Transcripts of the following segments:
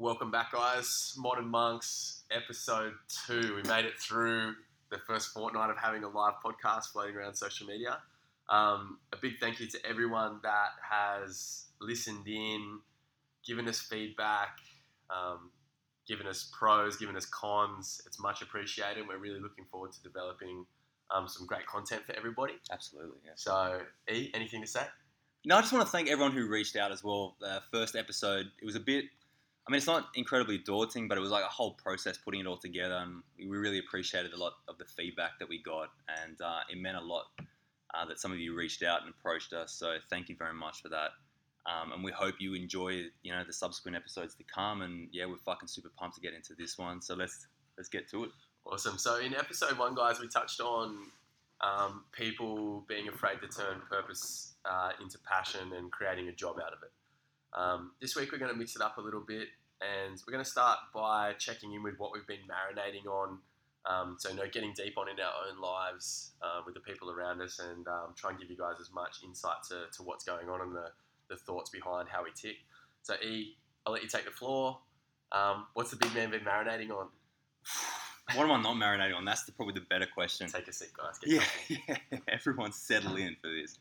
Welcome back, guys. Modern Monks, episode two. We made it through the first fortnight of having a live podcast floating around social media. Um, a big thank you to everyone that has listened in, given us feedback, um, given us pros, given us cons. It's much appreciated. We're really looking forward to developing um, some great content for everybody. Absolutely. Yeah. So, E, anything to say? No, I just want to thank everyone who reached out as well. The first episode, it was a bit. I mean, it's not incredibly daunting, but it was like a whole process putting it all together, and we really appreciated a lot of the feedback that we got, and uh, it meant a lot uh, that some of you reached out and approached us. So thank you very much for that. Um, and we hope you enjoy, you know, the subsequent episodes to come. And yeah, we're fucking super pumped to get into this one. So let's let's get to it. Awesome. So in episode one, guys, we touched on um, people being afraid to turn purpose uh, into passion and creating a job out of it. Um, this week, we're going to mix it up a little bit, and we're going to start by checking in with what we've been marinating on. Um, so, you know, getting deep on in our own lives uh, with the people around us, and um, try and give you guys as much insight to, to what's going on and the, the thoughts behind how we tick. So, E, I'll let you take the floor. Um, what's the big man been marinating on? What am I not marinating on? That's the, probably the better question. Take a seat, guys. Get Yeah, yeah, everyone settle in for this.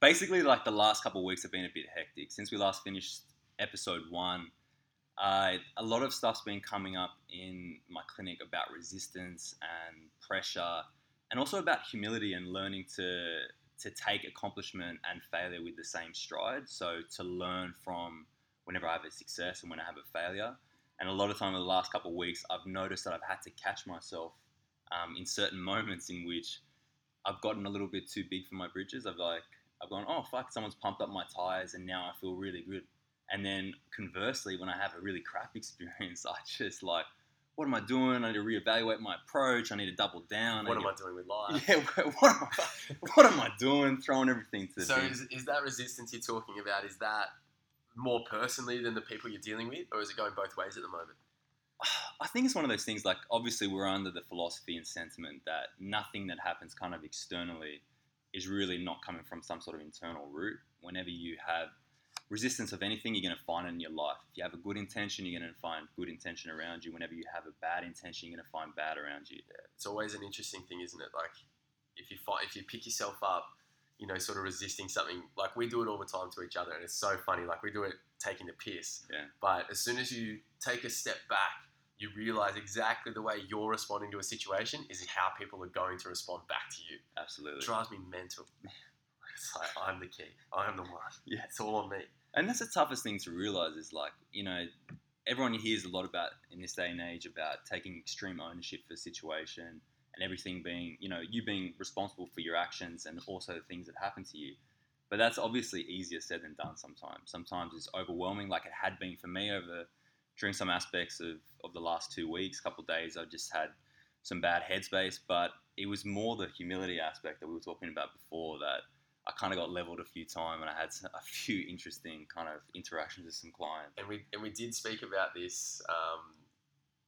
Basically, like the last couple weeks have been a bit hectic. Since we last finished episode one, uh, a lot of stuff's been coming up in my clinic about resistance and pressure, and also about humility and learning to to take accomplishment and failure with the same stride. So to learn from whenever I have a success and when I have a failure. And a lot of time in the last couple of weeks, I've noticed that I've had to catch myself um, in certain moments in which I've gotten a little bit too big for my bridges. I've like I've gone, oh fuck, someone's pumped up my tires, and now I feel really good. And then conversely, when I have a really crap experience, I just like, what am I doing? I need to reevaluate my approach. I need to double down. What I am need I doing with life? Yeah, what am I? What am I doing? Throwing everything to the So is, is that resistance you're talking about? Is that more personally than the people you're dealing with, or is it going both ways at the moment? I think it's one of those things like obviously we're under the philosophy and sentiment that nothing that happens kind of externally is really not coming from some sort of internal root. Whenever you have resistance of anything, you're going to find it in your life. If you have a good intention, you're going to find good intention around you. Whenever you have a bad intention, you're going to find bad around you. It's always an interesting thing, isn't it? Like if you find, if you pick yourself up, you know, sort of resisting something. Like we do it all the time to each other, and it's so funny. Like we do it taking the piss. Yeah. But as soon as you take a step back, you realize exactly the way you're responding to a situation is how people are going to respond back to you. Absolutely. It drives me mental. It's like I'm the key. I'm the one. Yeah. It's all on me. And that's the toughest thing to realize is like, you know, everyone hears a lot about in this day and age about taking extreme ownership for the situation and everything being, you know, you being responsible for your actions and also the things that happen to you. But that's obviously easier said than done sometimes. Sometimes it's overwhelming, like it had been for me over during some aspects of, of the last two weeks, couple days, I just had some bad headspace, but it was more the humility aspect that we were talking about before that I kind of got leveled a few times and I had a few interesting kind of interactions with some clients. and we and we did speak about this um,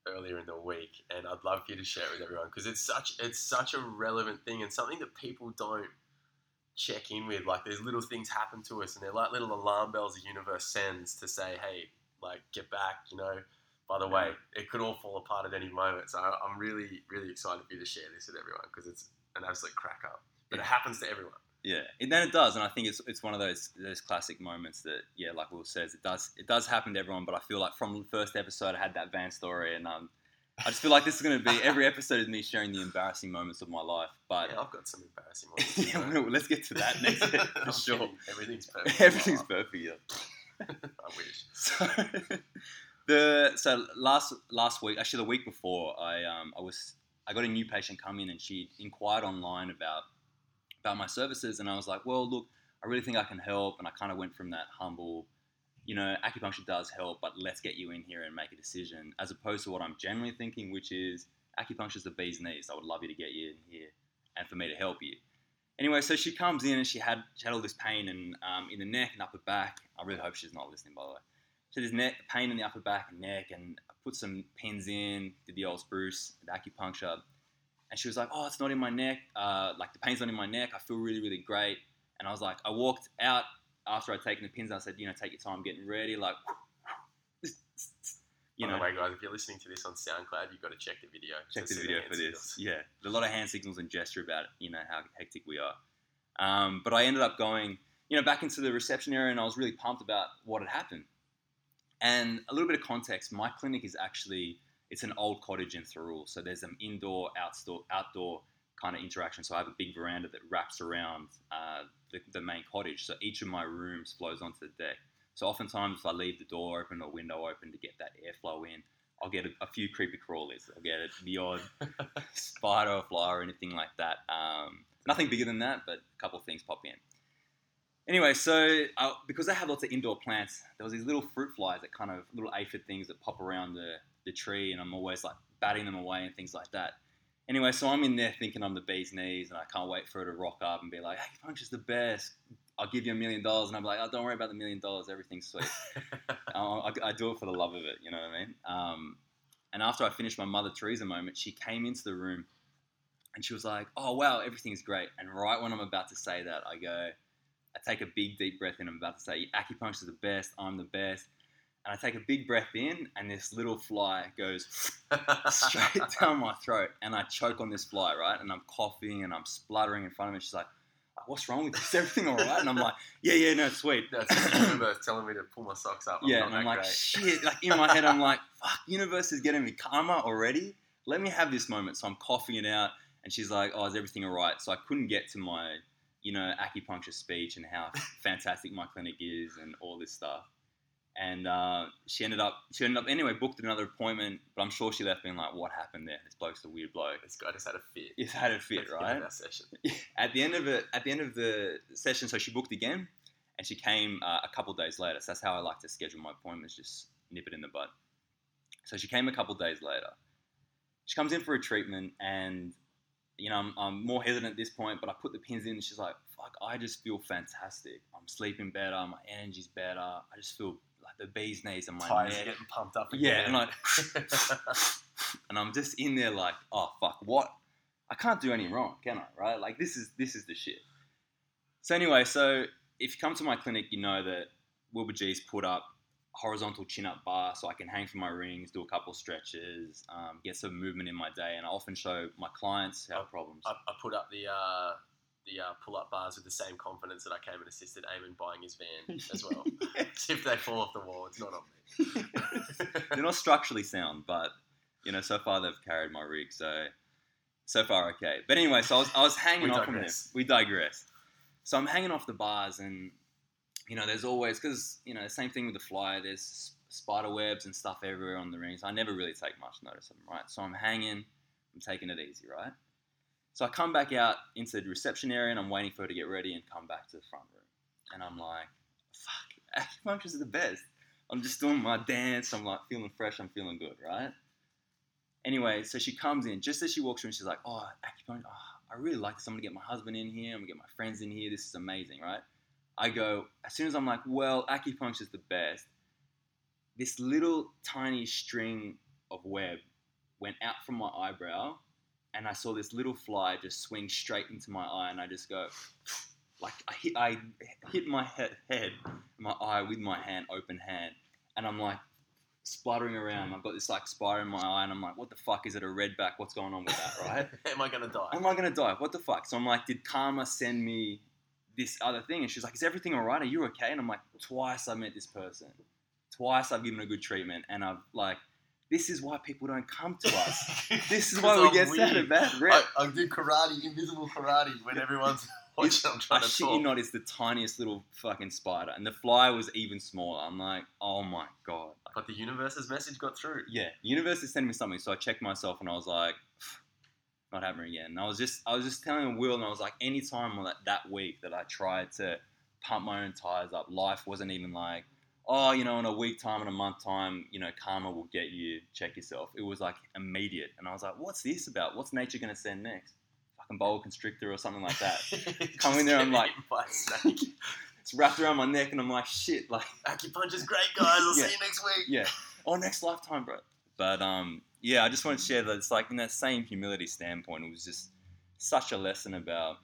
earlier in the week, and I'd love for you to share it with everyone because it's such it's such a relevant thing and something that people don't check in with. Like, there's little things happen to us, and they're like little alarm bells the universe sends to say, "Hey, like, get back." You know. By the way, it could all fall apart at any moment. So I'm really, really excited for you to share this with everyone because it's an absolute crack up. But it happens to everyone. Yeah, and then it does, and I think it's it's one of those those classic moments that yeah, like Will says, it does it does happen to everyone. But I feel like from the first episode, I had that van story, and um, I just feel like this is going to be every episode is me sharing the embarrassing moments of my life. But Yeah, I've got some embarrassing ones. yeah, well, let's get to that next for sure. kidding. Everything's perfect. Everything's perfect. Yeah. I wish. So the so last last week, actually the week before, I um I was I got a new patient come in and she inquired online about about my services and I was like, well, look, I really think I can help, and I kind of went from that humble, you know, acupuncture does help, but let's get you in here and make a decision, as opposed to what I'm generally thinking, which is acupuncture is the bee's knees. I would love you to get you in here and for me to help you. Anyway, so she comes in and she had she had all this pain and um, in the neck and upper back. I really hope she's not listening, by the way. She had this neck pain in the upper back and neck, and I put some pins in, did the old spruce, the acupuncture, and she was like, "Oh, it's not in my neck. Uh, like the pain's not in my neck. I feel really, really great." And I was like, I walked out after I'd taken the pins. I said, "You know, take your time getting ready." Like, you By know, the way, guys, if you're listening to this on SoundCloud, you've got to check the video. check the video for this. signals. Yeah, a lot of hand signals and gesture about you know how hectic we are. Um, but I ended up going, you know, back into the reception area, and I was really pumped about what had happened. And a little bit of context: my clinic is actually it's an old cottage in Thirroul, so there's an indoor, outdoor, outdoor kind of interaction. So I have a big veranda that wraps around uh, the, the main cottage. So each of my rooms flows onto the deck. So oftentimes, if I leave the door open or window open to get that airflow in, I'll get a, a few creepy crawlies. I'll get the odd spider or fly or anything like that. Um, nothing bigger than that, but a couple of things pop in. Anyway, so uh, because I have lots of indoor plants, there was these little fruit flies that kind of little aphid things that pop around the, the tree, and I'm always like batting them away and things like that. Anyway, so I'm in there thinking I'm the bee's knees, and I can't wait for her to rock up and be like, "Hey, Punch is the best. I'll give you a million dollars," and I'm like, "Oh, don't worry about the million dollars. Everything's sweet." Uh, I, I do it for the love of it, you know what I mean? Um, and after I finished my Mother Teresa moment, she came into the room and she was like, "Oh wow, everything's great." And right when I'm about to say that, I go, I take a big deep breath in. I'm about to say, "Acupuncture is the best. I'm the best." And I take a big breath in, and this little fly goes straight down my throat, and I choke on this fly, right? And I'm coughing and I'm spluttering in front of her. She's like, "What's wrong with you? Is everything all right?" And I'm like, "Yeah, yeah, no, sweet." That's just universe telling me to pull my socks up. I'm yeah, not and I'm like, great. shit. Like in my head, I'm like, fuck, universe is getting me karma already. Let me have this moment. So I'm coughing it out, and she's like, oh, is everything all right? So I couldn't get to my, you know, acupuncture speech and how fantastic my clinic is and all this stuff. And uh, she ended up, she ended up anyway, booked another appointment. But I'm sure she left being like, what happened there? This bloke's a weird bloke. This guy just had a fit. He's had a fit, right? of That session. at the end of it, at the end of the session, so she booked again, and she came uh, a couple days later. So that's how I like to schedule my appointments, just nip it in the bud. So she came a couple days later. She comes in for a treatment, and you know I'm, I'm more hesitant at this point, but I put the pins in, and she's like, "Fuck, I just feel fantastic. I'm sleeping better. My energy's better. I just feel the bee's knees and my Tires neck." getting pumped up Yeah, again. and like, and I'm just in there like, oh fuck, what? I can't do any wrong, can I? Right? Like this is this is the shit. So anyway, so if you come to my clinic, you know that Wilbur G's put up horizontal chin up bar so I can hang from my rings, do a couple stretches, um, get some movement in my day, and I often show my clients have problems. I, I put up the uh, the uh, pull up bars with the same confidence that I came and assisted Eamon buying his van as well. if they fall off the wall, it's not on me. They're not structurally sound, but you know, so far they've carried my rig, so so far okay. But anyway, so I was, I was hanging off from this. We digress. So I'm hanging off the bars, and you know, there's always because you know, same thing with the flyer. There's spider webs and stuff everywhere on the rings. I never really take much notice of them, right? So I'm hanging, I'm taking it easy, right? So I come back out into the reception area, and I'm waiting for her to get ready and come back to the front room, and I'm like, fuck, acupuncture's the best. I'm just doing my dance. I'm like feeling fresh. I'm feeling good, right? Anyway, so she comes in just as she walks in. She's like, "Oh, acupuncture. Oh, I really like this. I'm gonna get my husband in here. I'm gonna get my friends in here. This is amazing, right?" I go as soon as I'm like, "Well, acupuncture's the best." This little tiny string of web went out from my eyebrow, and I saw this little fly just swing straight into my eye, and I just go, like I hit, I hit my head, head my eye with my hand, open hand, and I'm like spluttering around. I've got this like spider in my eye, and I'm like, what the fuck is it? A redback? What's going on with that, right? Am I gonna die? Am I gonna die? What the fuck? So I'm like, did karma send me this other thing? And she's like, is everything all right? Are you okay? And I'm like, twice I met this person, twice I've given a good treatment, and I've like, this is why people don't come to us. This is why we get sad and bad rep. I, I do karate, invisible karate, when everyone's watching. I'm I to shit talk. you not, it's the tiniest little fucking spider, and the fly was even smaller. I'm like, oh my god. But the universe's message got through. Yeah, the universe is sending me something. So I checked myself, and I was like, not happening again. And I was just, I was just telling Will, and I was like, any time on that that week that I tried to pump my own tires up, life wasn't even like, oh, you know, in a week time, in a month time, you know, karma will get you. Check yourself. It was like immediate, and I was like, what's this about? What's nature gonna send next? Fucking boa constrictor or something like that. Come in there, I'm like- get eaten by a snake. it's wrapped around my neck, and I'm like, shit, like. Acupuncture's great, guys. I'll Yeah. see you next week. yeah. Oh, next lifetime, bro. But um, yeah, I just want to share that it's like in that same humility standpoint, it was just such a lesson about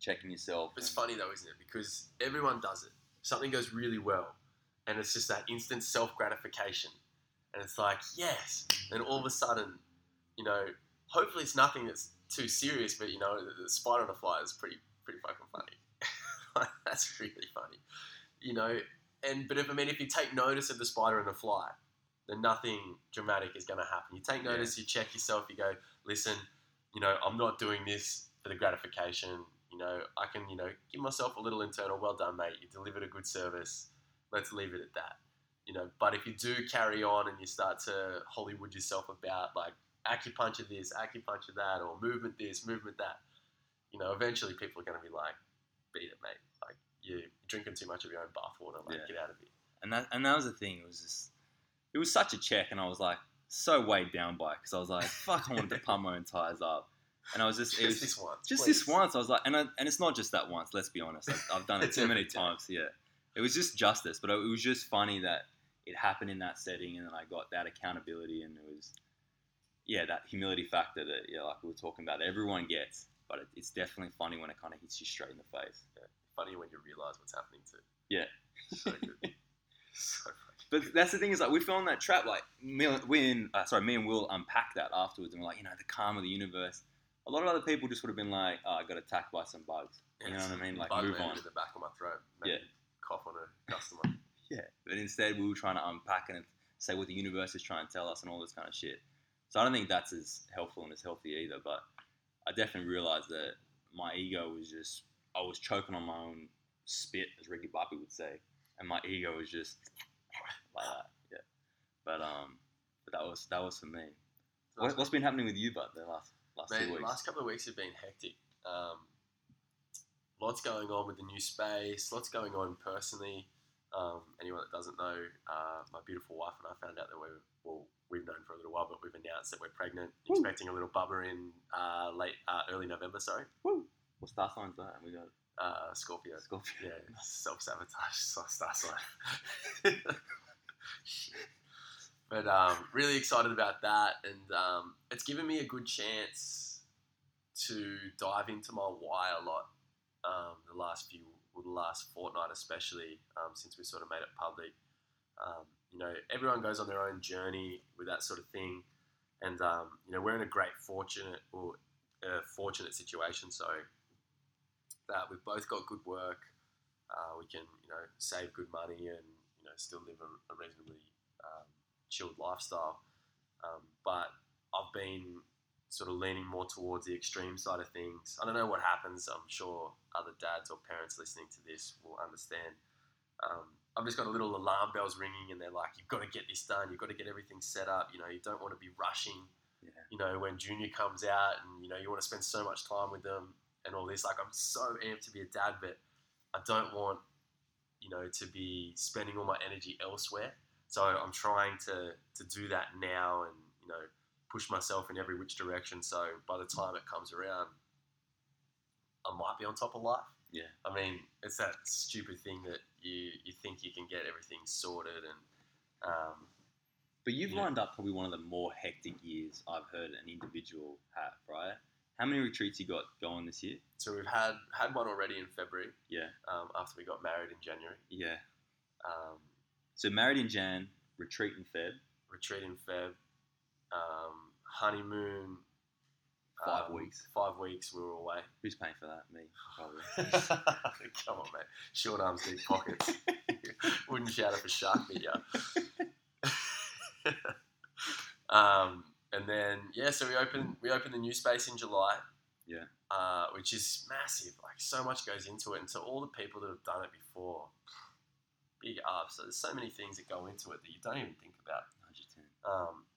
checking yourself. It's and- funny though, isn't it? Because everyone does it. Something goes really well, and it's just that instant self gratification. and it's like yes, and all of a sudden, you know, hopefully it's nothing that's too serious, but you know, the, the spider on a fly is pretty pretty fucking funny. that's really funny, you know. And but if I mean, if you take notice of the spider and the fly, then nothing dramatic is going to happen. You take notice, you check yourself, you go, listen, you know, I'm not doing this for the gratification. You know, I can, you know, give myself a little internal, well done, mate. You delivered a good service. Let's leave it at that. You know, but if you do carry on and you start to Hollywood yourself about like acupuncture this, acupuncture that, or movement this, movement that, you know, eventually people are going to be like, beat it, mate. Like, you're drinking too much of your own bathwater. Like, Yeah. get out of here. and that and that was the thing. It was just, it was such a check, and I was like so weighed down by it because I was like, fuck, I wanted to pump my own tires up, and I was just, Just was this once. just please. this once. I was like, and I, and it's not just that once. Let's be honest. I've, I've done it too many times. Yeah, it was just justice, but it, was just funny that it happened in that setting, and then I got that accountability, and it was, yeah, that humility factor that yeah, like we were talking about, that everyone gets, but it, it's definitely funny when it kind of hits you straight in the face. Funny when you realize what's happening too. Yeah. So good. so But that's the thing is like we fell in that trap. Like me, and- we and uh, sorry, me and Will unpacked that afterwards, and we're like, you know, the calm of the universe. A lot of other people just would have been like, oh, I got attacked by some bugs. You know what I mean? Like move on. the back of my throat. Yeah. Cough on a customer. Yeah. But instead, we were trying to unpack and say what the universe is trying to tell us and all this kind of shit. So I don't think that's as helpful and as healthy either. But I definitely realized that my ego was just, I was choking on my own spit, as Ricky Bobby would say, and my ego was just like that. Yeah. But um, but that was that was for me. What, what's been happening with you, but the last last Man, two the last couple of weeks have been hectic. Um, lots going on with the new space. Lots going on personally. Um, anyone that doesn't know, uh, my beautiful wife and I found out that we're well, we've known for a little while, but we've announced that we're pregnant, Woo. expecting a little bubba in uh, late uh, early November. Sorry, Woo! What star sign's that? We got uh, Scorpio. Scorpio. Yeah, self sabotage star sign. but um, really excited about that, and um, it's given me a good chance to dive into my why a lot. Um, the last few, well, the last fortnight especially, um, since we sort of made it public. Um, you know, everyone goes on their own journey with that sort of thing, and um, you know, we're in a great fortunate or uh, fortunate situation. So that we've both got good work. Uh, we can, you know, save good money and you know still live a, a reasonably um, chilled lifestyle. Um, but I've been sort of leaning more towards the extreme side of things. I don't know what happens. I'm sure other dads or parents listening to this will understand. Um, I've just got a little alarm bells ringing, and they're like, "You've got to get this done. You've got to get everything set up. You know, you don't want to be rushing Yeah. you know, when Junior comes out and, you know, you want to spend so much time with them and all this. Like, I'm so amped to be a dad, but I don't want, you know, to be spending all my energy elsewhere. So I'm trying to, to do that now and, you know, push myself in every which direction. So by the time it comes around, I might be on top of life. Yeah. I mean, it's that stupid thing that you, you think you can get everything sorted and, um, But you've Yeah. lined up probably one of the more hectic years I've heard an individual have, right? How many retreats you got going this year? so we've had, had one already in February. Yeah. um, after we got married in January. Yeah. Um, So married in Jan, retreat in Feb, retreat in Feb, um, honeymoon. five um, weeks. Five weeks we were away. Who's paying for that? Me, probably. Come on, mate. Short arms, deep pockets. Wouldn't shout if a shark ya. um, and then yeah, so we opened we opened the new space in July. Yeah. Uh, which is massive. Like so much goes into it, and to all the people that have done it before, big ups. So there's so many things that go into it that you don't even think about. 110. Um,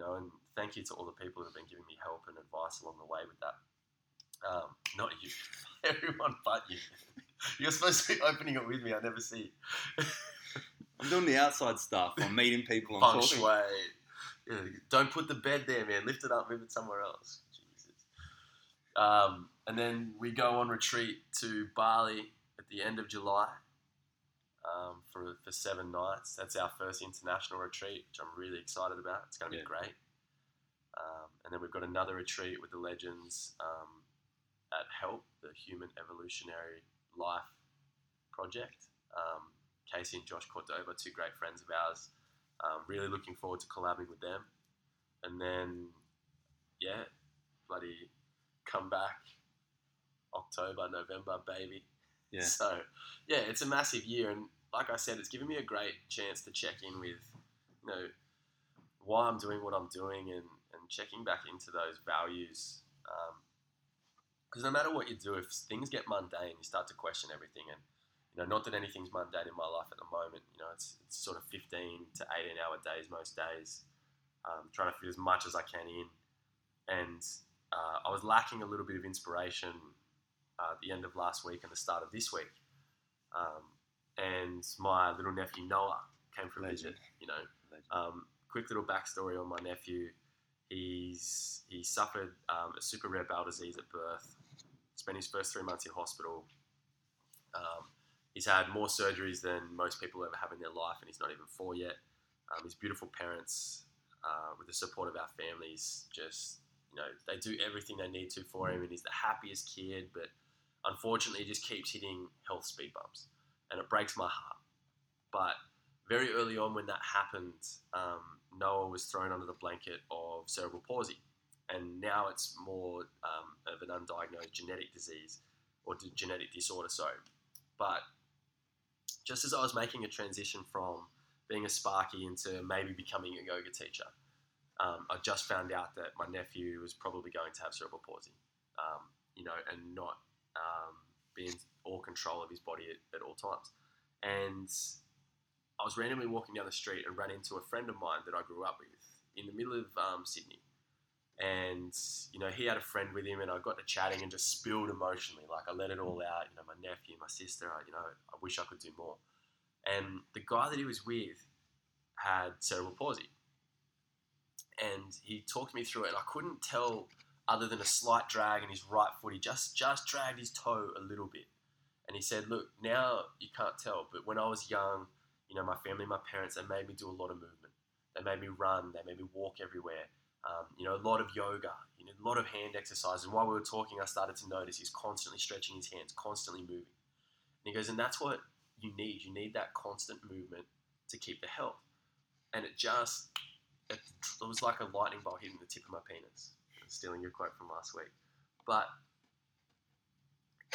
know, and thank you to all the people who've been giving me help and advice along the way with that. Um, not you, everyone but you. You're supposed to be opening it with me. I never see I'm doing the outside stuff. I'm meeting people. I'm feng talking. shui. Yeah, don't put the bed there, man. Lift it up, move it somewhere else. Jesus. Um, and then we go on retreat to Bali at the end of July um, for for seven nights. That's our first international retreat, which I'm really excited about. It's going to Yeah. be great. Um, and then we've got another retreat with the legends um, at Help, the Human Evolutionary Life Project. Um, Casey and Josh Cordova, two great friends of ours, Um, really looking forward to collabing with them. And then, yeah, bloody come back October, November, baby. Yeah. So, yeah, it's a massive year, and like I said, it's given me a great chance to check in with, you know, why I'm doing what I'm doing, and and checking back into those values. Because no matter what you do, if things get mundane, you start to question everything. And you know, not that anything's mundane in my life at the moment. You know, it's it's sort of 15 to 18 hour days most days. Um, trying to fit as much as I can in, and uh, I was lacking a little bit of inspiration uh, at the end of last week and the start of this week. Um, and my little nephew Noah came from. Legend. You know, um, quick little backstory on my nephew. He's he suffered um, a super rare bowel disease at birth. Spent his first three months in hospital. Um, he's had more surgeries than most people ever have in their life, and he's not even four yet. Um, his beautiful parents, uh, with the support of our families, just you know they do everything they need to for him, and he's the happiest kid. But unfortunately, he just keeps hitting health speed bumps, and it breaks my heart. But very early on, when that happened, um, Noah was thrown under the blanket of cerebral palsy, and now it's more um, of an undiagnosed genetic disease or d- genetic disorder. Sorry, but just as I was making a transition from being a Sparky into maybe becoming a yoga teacher, um, I just found out that my nephew was probably going to have cerebral palsy, um, you know, and not um, be in all control of his body at, at all times. And I was randomly walking down the street and ran into a friend of mine that I grew up with in the middle of um, Sydney. And you know, he had a friend with him, and I got to chatting and just spilled emotionally. Like I let it all out. You know, my nephew, my sister. I, you know, I wish I could do more. And the guy that he was with had cerebral palsy, and he talked me through it. And I couldn't tell other than a slight drag in his right foot. He just just dragged his toe a little bit. And he said, "Look, now you can't tell, but when I was young, you know, my family, my parents, they made me do a lot of movement. They made me run. They made me walk everywhere. Um, you know, a lot of yoga. You know, a lot of hand exercise. And while we were talking, I started to notice he's constantly stretching his hands, constantly moving. And he goes, and that's what you need. You need that constant movement to keep the health. And it just, it, it was like a lightning bolt hitting the tip of my penis. Stealing your quote from last week, but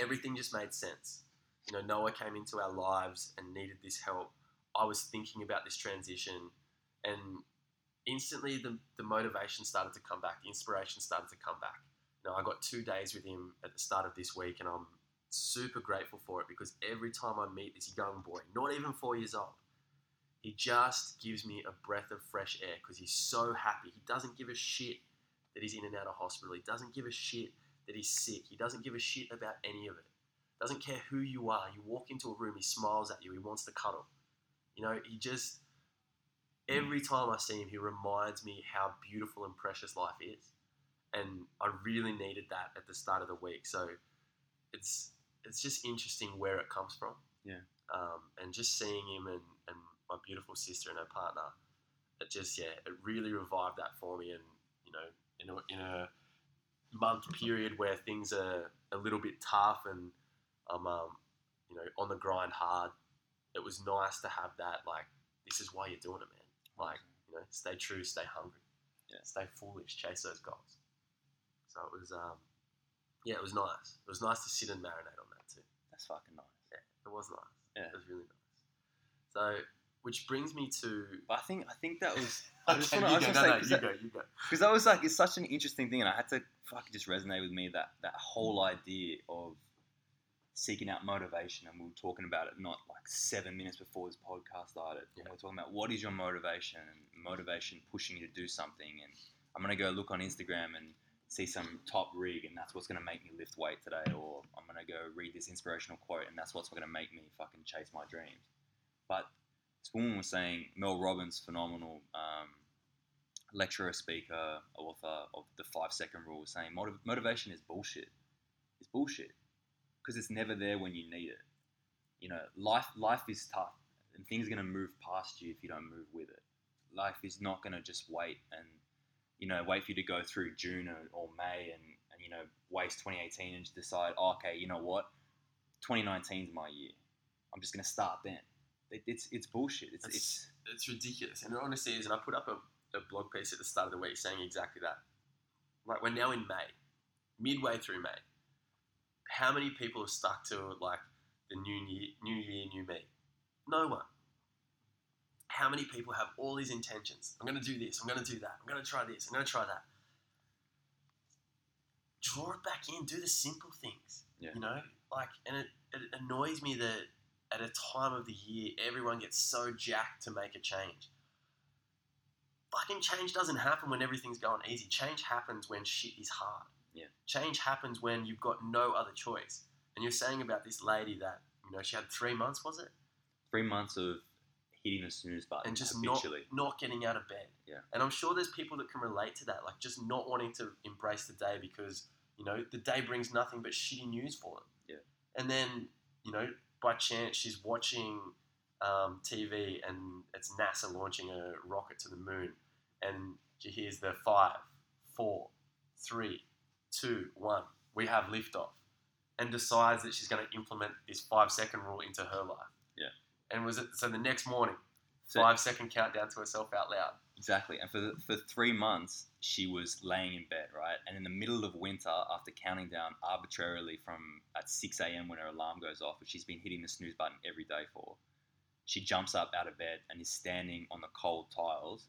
everything just made sense. You know, Noah came into our lives and needed this help. I was thinking about this transition, and instantly the, the motivation started to come back, the inspiration started to come back. Know, I got two days with him at the start of this week, and I'm super grateful for it because every time I meet this young boy, not even four years old, he just gives me a breath of fresh air because he's so happy. He doesn't give a shit that he's in and out of hospital. He doesn't give a shit that he's sick. He doesn't give a shit about any of it. Doesn't care who you are. You walk into a room, he smiles at you. He wants to cuddle. You know, he just every time I see him, he reminds me how beautiful and precious life is. And I really needed that at the start of the week. So it's it's just interesting where it comes from. Yeah. Um, and just seeing him and, and my beautiful sister and her partner, it just yeah, it really revived that for me. And you know, in a, in a month period where things are a little bit tough and I'm um, you know on the grind hard, it was nice to have that like this is why you're doing it, man. Like you know, stay true, stay hungry, Yeah. stay foolish, chase those goals. So it was um, yeah, it was nice. It was nice to sit and marinate on that too. That's fucking nice. Yeah, it was nice. Yeah. It was really nice. So, which brings me to. But I think I think that was. I just Okay, wanna- I you was gonna no, say, no, you that- go, you go. because that was like it's such an interesting thing, and I had to fucking just resonate with me that that whole idea of seeking out motivation, and we were talking about it not like seven minutes before this podcast started. Yeah. We are talking about what is your motivation, and motivation pushing you to do something, and I'm gonna go look on Instagram and see some top rig, and that's what's gonna make me lift weight today, or I'm gonna go read this inspirational quote, and that's what's gonna make me fucking chase my dreams. But woman was saying, Mel Robbins, phenomenal um, lecturer, speaker, author of the five second rule, was saying motiv- motivation is bullshit. It's bullshit because it's never there when you need it. You know, life life is tough, and things are gonna move past you if you don't move with it. Life is not gonna just wait and you know wait for you to go through June or, or May and and you know waste 2018 and decide, oh, okay, you know what, 2019 is my year. I'm just gonna start then. It, it's it's bullshit. It's It's- it's it's ridiculous. And it honestly is. And I put up a, a blog piece at the start of the week saying exactly that. Like we're now in May, midway through May. How many people have stuck to like the new year, new year, new me? No one. How many people have all these intentions? I'm going to do this. I'm going to do that. I'm going to try this. I'm going to try that. Draw it back in. Do the simple things. Yeah. You know, like, and it, it annoys me that at a time of the year everyone gets so jacked to make a change. Fucking change doesn't happen when everything's going easy. Change happens when shit is hard. Yeah. Change happens when you've got no other choice. And you're saying about this lady that you know she had three months, was it? Three months of hitting the snooze button and just not, not getting out of bed. Yeah. And I'm sure there's people that can relate to that, like just not wanting to embrace the day because, you know, the day brings nothing but shitty news for them. Yeah. And then, you know, by chance she's watching um, TV and it's NASA launching a rocket to the moon and she hears the five, four, three, two, one, we have liftoff and decides that she's going to implement this five second rule into her life. Yeah. And was it so the next morning, So- five second countdown to herself out loud. Exactly. And for the, for three months, she was laying in bed, right? And in the middle of winter, after counting down arbitrarily from at 6 a.m. when her alarm goes off, which she's been hitting the snooze button every day for, she jumps up out of bed and is standing on the cold tiles,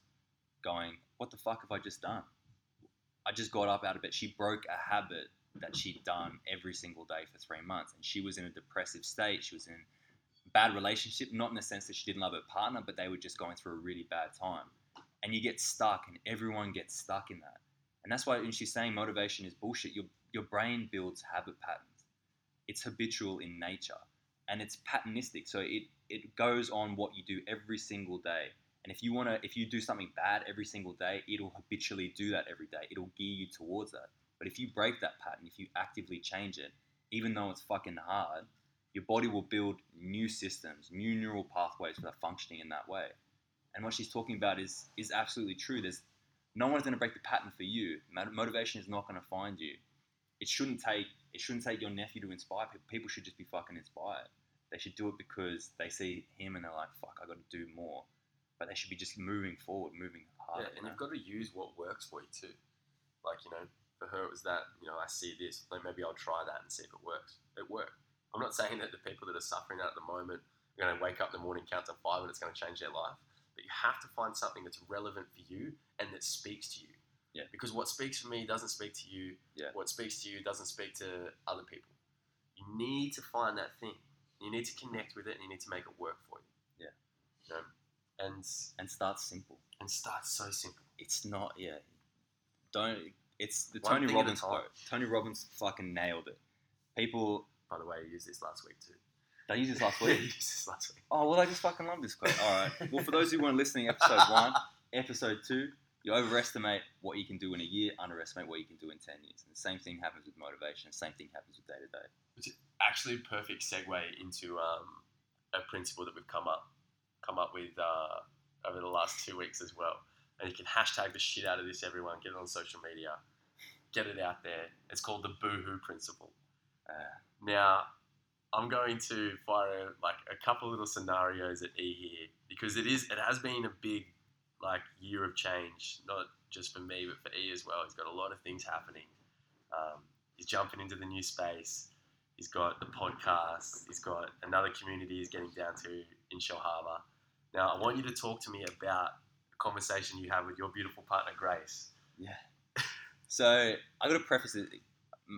going, "What the fuck have I just done? I just got up out of bed." She broke a habit that she'd done every single day for three months, and she was in a depressive state. She was in bad relationship, not in the sense that she didn't love her partner, but they were just going through a really bad time. And you get stuck and everyone gets stuck in that. And that's why when she's saying motivation is bullshit. Your, your brain builds habit patterns. It's habitual in nature and it's patternistic. So it, it goes on what you do every single day. And if you want to if you do something bad every single day it'll habitually do that every day. It'll gear you towards that. But if you break that pattern if you actively change it even though it's fucking hard your body will build new systems new neural pathways that are functioning in that way and what she's talking about is is absolutely true. There's no one's going to break the pattern for you. Motivation is not going to find you. It shouldn't take it shouldn't take your nephew to inspire people. People should just be fucking inspired. They should do it because they see him and they're like, "Fuck, I got to do more." But they should be just moving forward, moving harder. yeah, you and know? you've got to use what works for you too. Like you know, for her it was that you know I see this, like maybe I'll try that and see if it works. It worked. I'm not saying that the people that are suffering at the moment are going to wake up in the morning, count to five, and it's going to change their life. But you have to find something that's relevant for you and that speaks to you. Yeah. Because what speaks for me doesn't speak to you. Yeah. What speaks to you doesn't speak to other people. You need to find that thing. You need to connect with it, and you need to make it work for you. Yeah. You know, and and start simple. and start so simple. It's not yeah. Don't. It's the One Tony thing at a Robbins quote. Tony Robbins fucking nailed it. People By the way, I used this last week too. they used this last week. used this last week. Oh well, I just fucking love this quote. All right. Well, for those who weren't listening, episode one, episode two, you overestimate what you can do in a year, underestimate what you can do in ten years. And the same thing happens with motivation. Same thing happens with day to day. It's actually, a perfect segue into um, a principle that we've come up come up with uh, over the last two weeks as well. And you can hashtag the shit out of this, everyone. Get it on social media. Get it out there. It's called the boohoo principle. Uh, Now, I'm going to fire like a couple little scenarios at E here because it is it has been a big like year of change, not just for me but for E as well. He's got a lot of things happening. Um, he's jumping into the new space. He's got the podcast. He's got another community he's getting down to in Shellharbour. Now, I want you to talk to me about the conversation you have with your beautiful partner Grace. Yeah. so I got to preface it.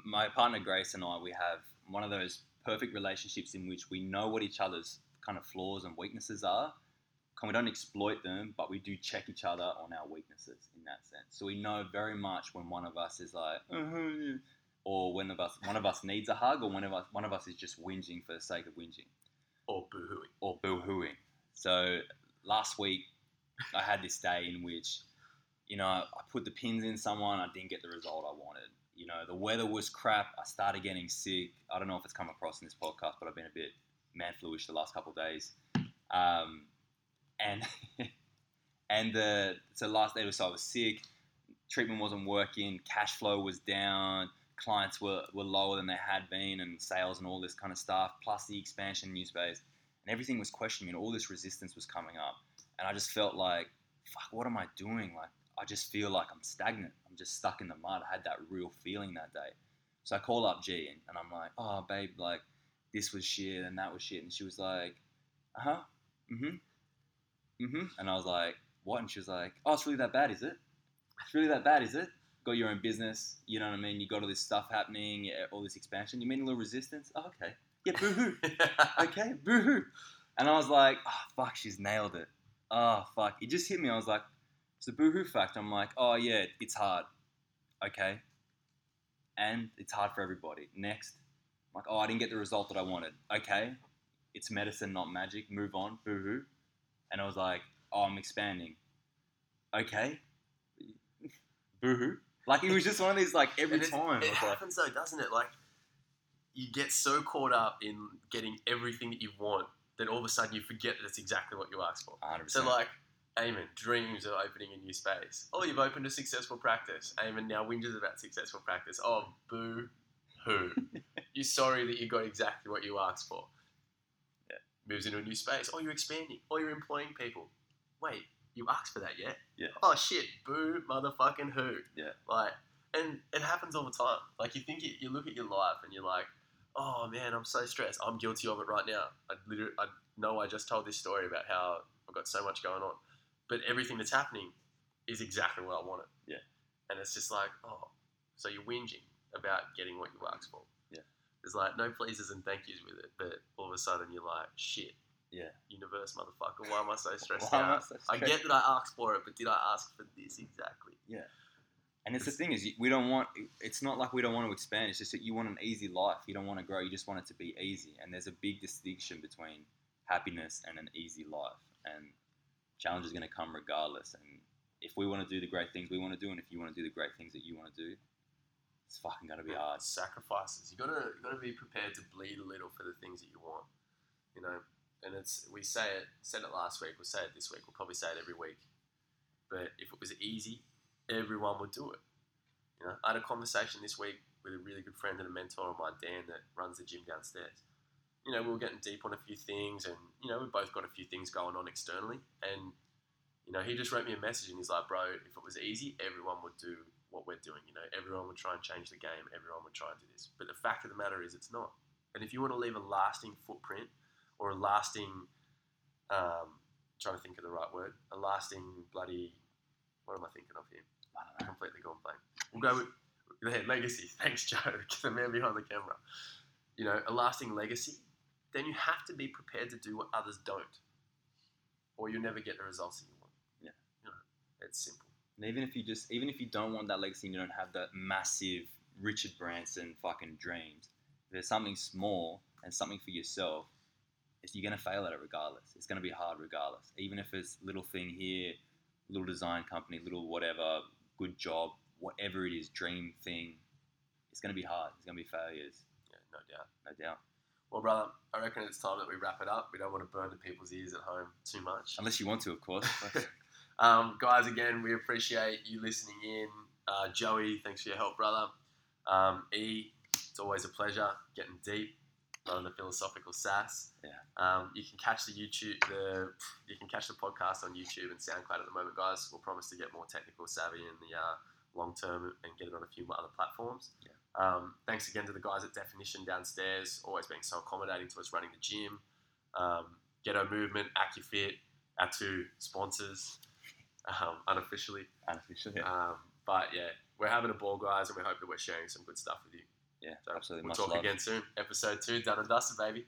My partner Grace and I, we have one of those perfect relationships in which we know what each other's kind of flaws and weaknesses are. And we don't exploit them, but we do check each other on our weaknesses in that sense. So we know very much when one of us is like, "Uh-huh, yeah," or when of us one of us needs a hug, or one of us one of us is just whinging for the sake of whinging Or boohooing. or boo-hooing. So last week I had this day in which, you know, I put the pins in someone, I didn't get the result I wanted. You know, the weather was crap. I started getting sick. I don't know if it's come across in this podcast, but I've been a bit man fluish the last couple of days. Um, and and the so last day was so I was sick. Treatment wasn't working. Cash flow was down. Clients were, were lower than they had been, and sales and all this kind of stuff. Plus the expansion new space and everything was questioning, and all this resistance was coming up. and I just felt like, fuck, what am I doing? Like, I just feel like I'm stagnant. I'm just stuck in the mud. I had that real feeling that day. So I call up G and, and I'm like, oh, babe, like, this was shit and that was shit. And she was like, uh huh, mm hmm, mm hmm. And I was like, what? And she was like, oh, it's really that bad, is it? It's really that bad, is it? Got your own business, you know what I mean? You got all this stuff happening, all this expansion. You mean a little resistance? Oh, okay. Yeah, boo hoo. okay, boo hoo. And I was like, oh, fuck, she's nailed it. Oh, fuck. It just hit me. I was like, it's a boo hoo fact. I'm like, oh, yeah, it's hard. Okay. And it's hard for everybody. Next. I'm like, oh, I didn't get the result that I wanted. Okay. It's medicine, not magic. Move on. Boo hoo. And I was like, oh, I'm expanding. Okay. Boo hoo. Like, it was just one of these, like, every it- time. It was like, happens though, doesn't it? Like you get so caught up in getting everything that you want that all of a sudden you forget that it's exactly what you asked for. 100%. So like, Eamon dreams of opening a new space. Oh, you've opened a successful practice. Eamon now whinges about successful practice. Oh, boo hoo. you're sorry that you got exactly what you asked for. Yeah. Moves into a new space. Oh, you're expanding. Oh, you're employing people. Wait, you asked for that yet? Yeah. Oh shit, boo motherfucking who. Yeah. Like, and it happens all the time. Like you think you, you look at your life and you're like, oh man, I'm so stressed. I'm guilty of it right now. I literally, I know I just told this story about how I've got so much going on, but everything that's happening is exactly what I wanted. Yeah. And it's just like, oh, so you're whinging about getting what you asked for. Yeah. There's like no pleases and thank yous with it, but all of a sudden you're like, shit, yeah. universe, mother,fucker, why am I so stressed am I out? so I get that I asked for it, but did I ask for this exactly? Yeah. And it's the thing is, we don't want. It's not like we don't want to expand. It's just that you want an easy life. You don't want to grow. You just want it to be easy. And there's a big distinction between happiness and an easy life. And challenge is going to come regardless. And if we want to do the great things we want to do, and if you want to do the great things that you want to do, it's fucking going to be hard. sacrifices. You gotta you gotta be prepared to bleed a little for the things that you want. You know, and it's we say it said it last week. We'll say it this week. We'll probably say it every week. But if it was easy, everyone would do it. You know, I had a conversation this week with a really good friend and a mentor of mine, Dan, that runs the gym downstairs. You know, we were getting deep on a few things, and you know, we both got a few things going on externally. And you know, he just wrote me a message, and he's like, "Bro, if it was easy, everyone would do what we're doing. You know, everyone would try and change the game. Everyone would try and do this. But the fact of the matter is, it's not. And if you want to leave a lasting footprint or a lasting, um, trying to think of the right word, a lasting bloody, what am I thinking of here? I don't know. Completely gone blank. We'll go with yeah, legacy. Thanks, Joe, the man behind the camera. You know, a lasting legacy. Then you have to be prepared to do what others don't, or you'll never get the results that you want. Yeah. You know, it's simple. And even if you just, even if you don't want that legacy and you don't have that massive Richard Branson fucking dreams, if there's something small and something for yourself, it's, you're gonna fail at it regardless. It's gonna be hard regardless. Even if it's little thing here, little design company, little whatever, good job, whatever it is, dream thing, it's gonna be hard. It's gonna be failures, Yeah, no doubt. no doubt. Well, brother, I reckon it's time that we wrap it up. We don't want to burn the people's ears at home too much. Unless you want to, of course. um, guys, again, we appreciate you listening in. Uh, Joey, thanks for your help, brother. Um, e, it's always a pleasure getting deep on the philosophical sass. Yeah. Um, you can catch the YouTube, the you can catch the podcast on YouTube and SoundCloud at the moment, guys. We'll promise to get more technical savvy in the uh, long term and get it on a few other platforms. Yeah. Um, thanks again to the guys at Definition downstairs, always being so accommodating to us running the gym. Um, Ghetto Movement, AccuFit, our two sponsors, um, unofficially. Unofficially. Um, but yeah, we're having a ball, guys, and we hope that we're sharing some good stuff with you. yeah, So absolutely. We'll Much talk love. again soon. Episode two, done and dusted, baby.